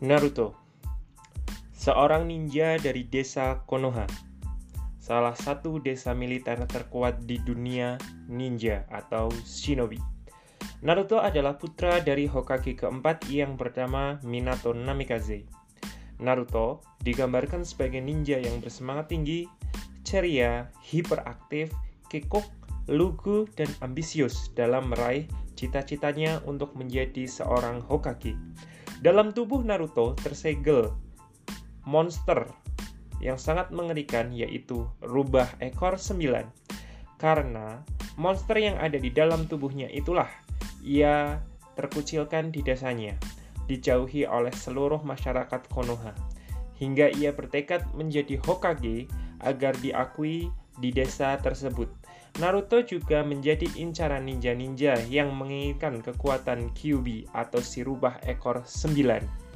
Naruto. Seorang ninja dari desa Konoha. Salah satu desa militer terkuat di dunia ninja atau shinobi. Naruto adalah putra dari Hokage keempat yang bernama Minato Namikaze. Naruto digambarkan sebagai ninja yang bersemangat tinggi, ceria, hiperaktif, kekok, lugu, dan ambisius dalam meraih cita-citanya untuk menjadi seorang Hokage. Dalam tubuh Naruto tersegel monster yang sangat mengerikan yaitu rubah ekor sembilan. Karena monster yang ada di dalam tubuhnya itulah ia terkucilkan di desanya, dijauhi oleh seluruh masyarakat Konoha. Hingga ia bertekad menjadi Hokage agar diakui di desa tersebut. Naruto juga menjadi incaran ninja-ninja yang menginginkan kekuatan Kyuubi atau si rubah ekor sembilan.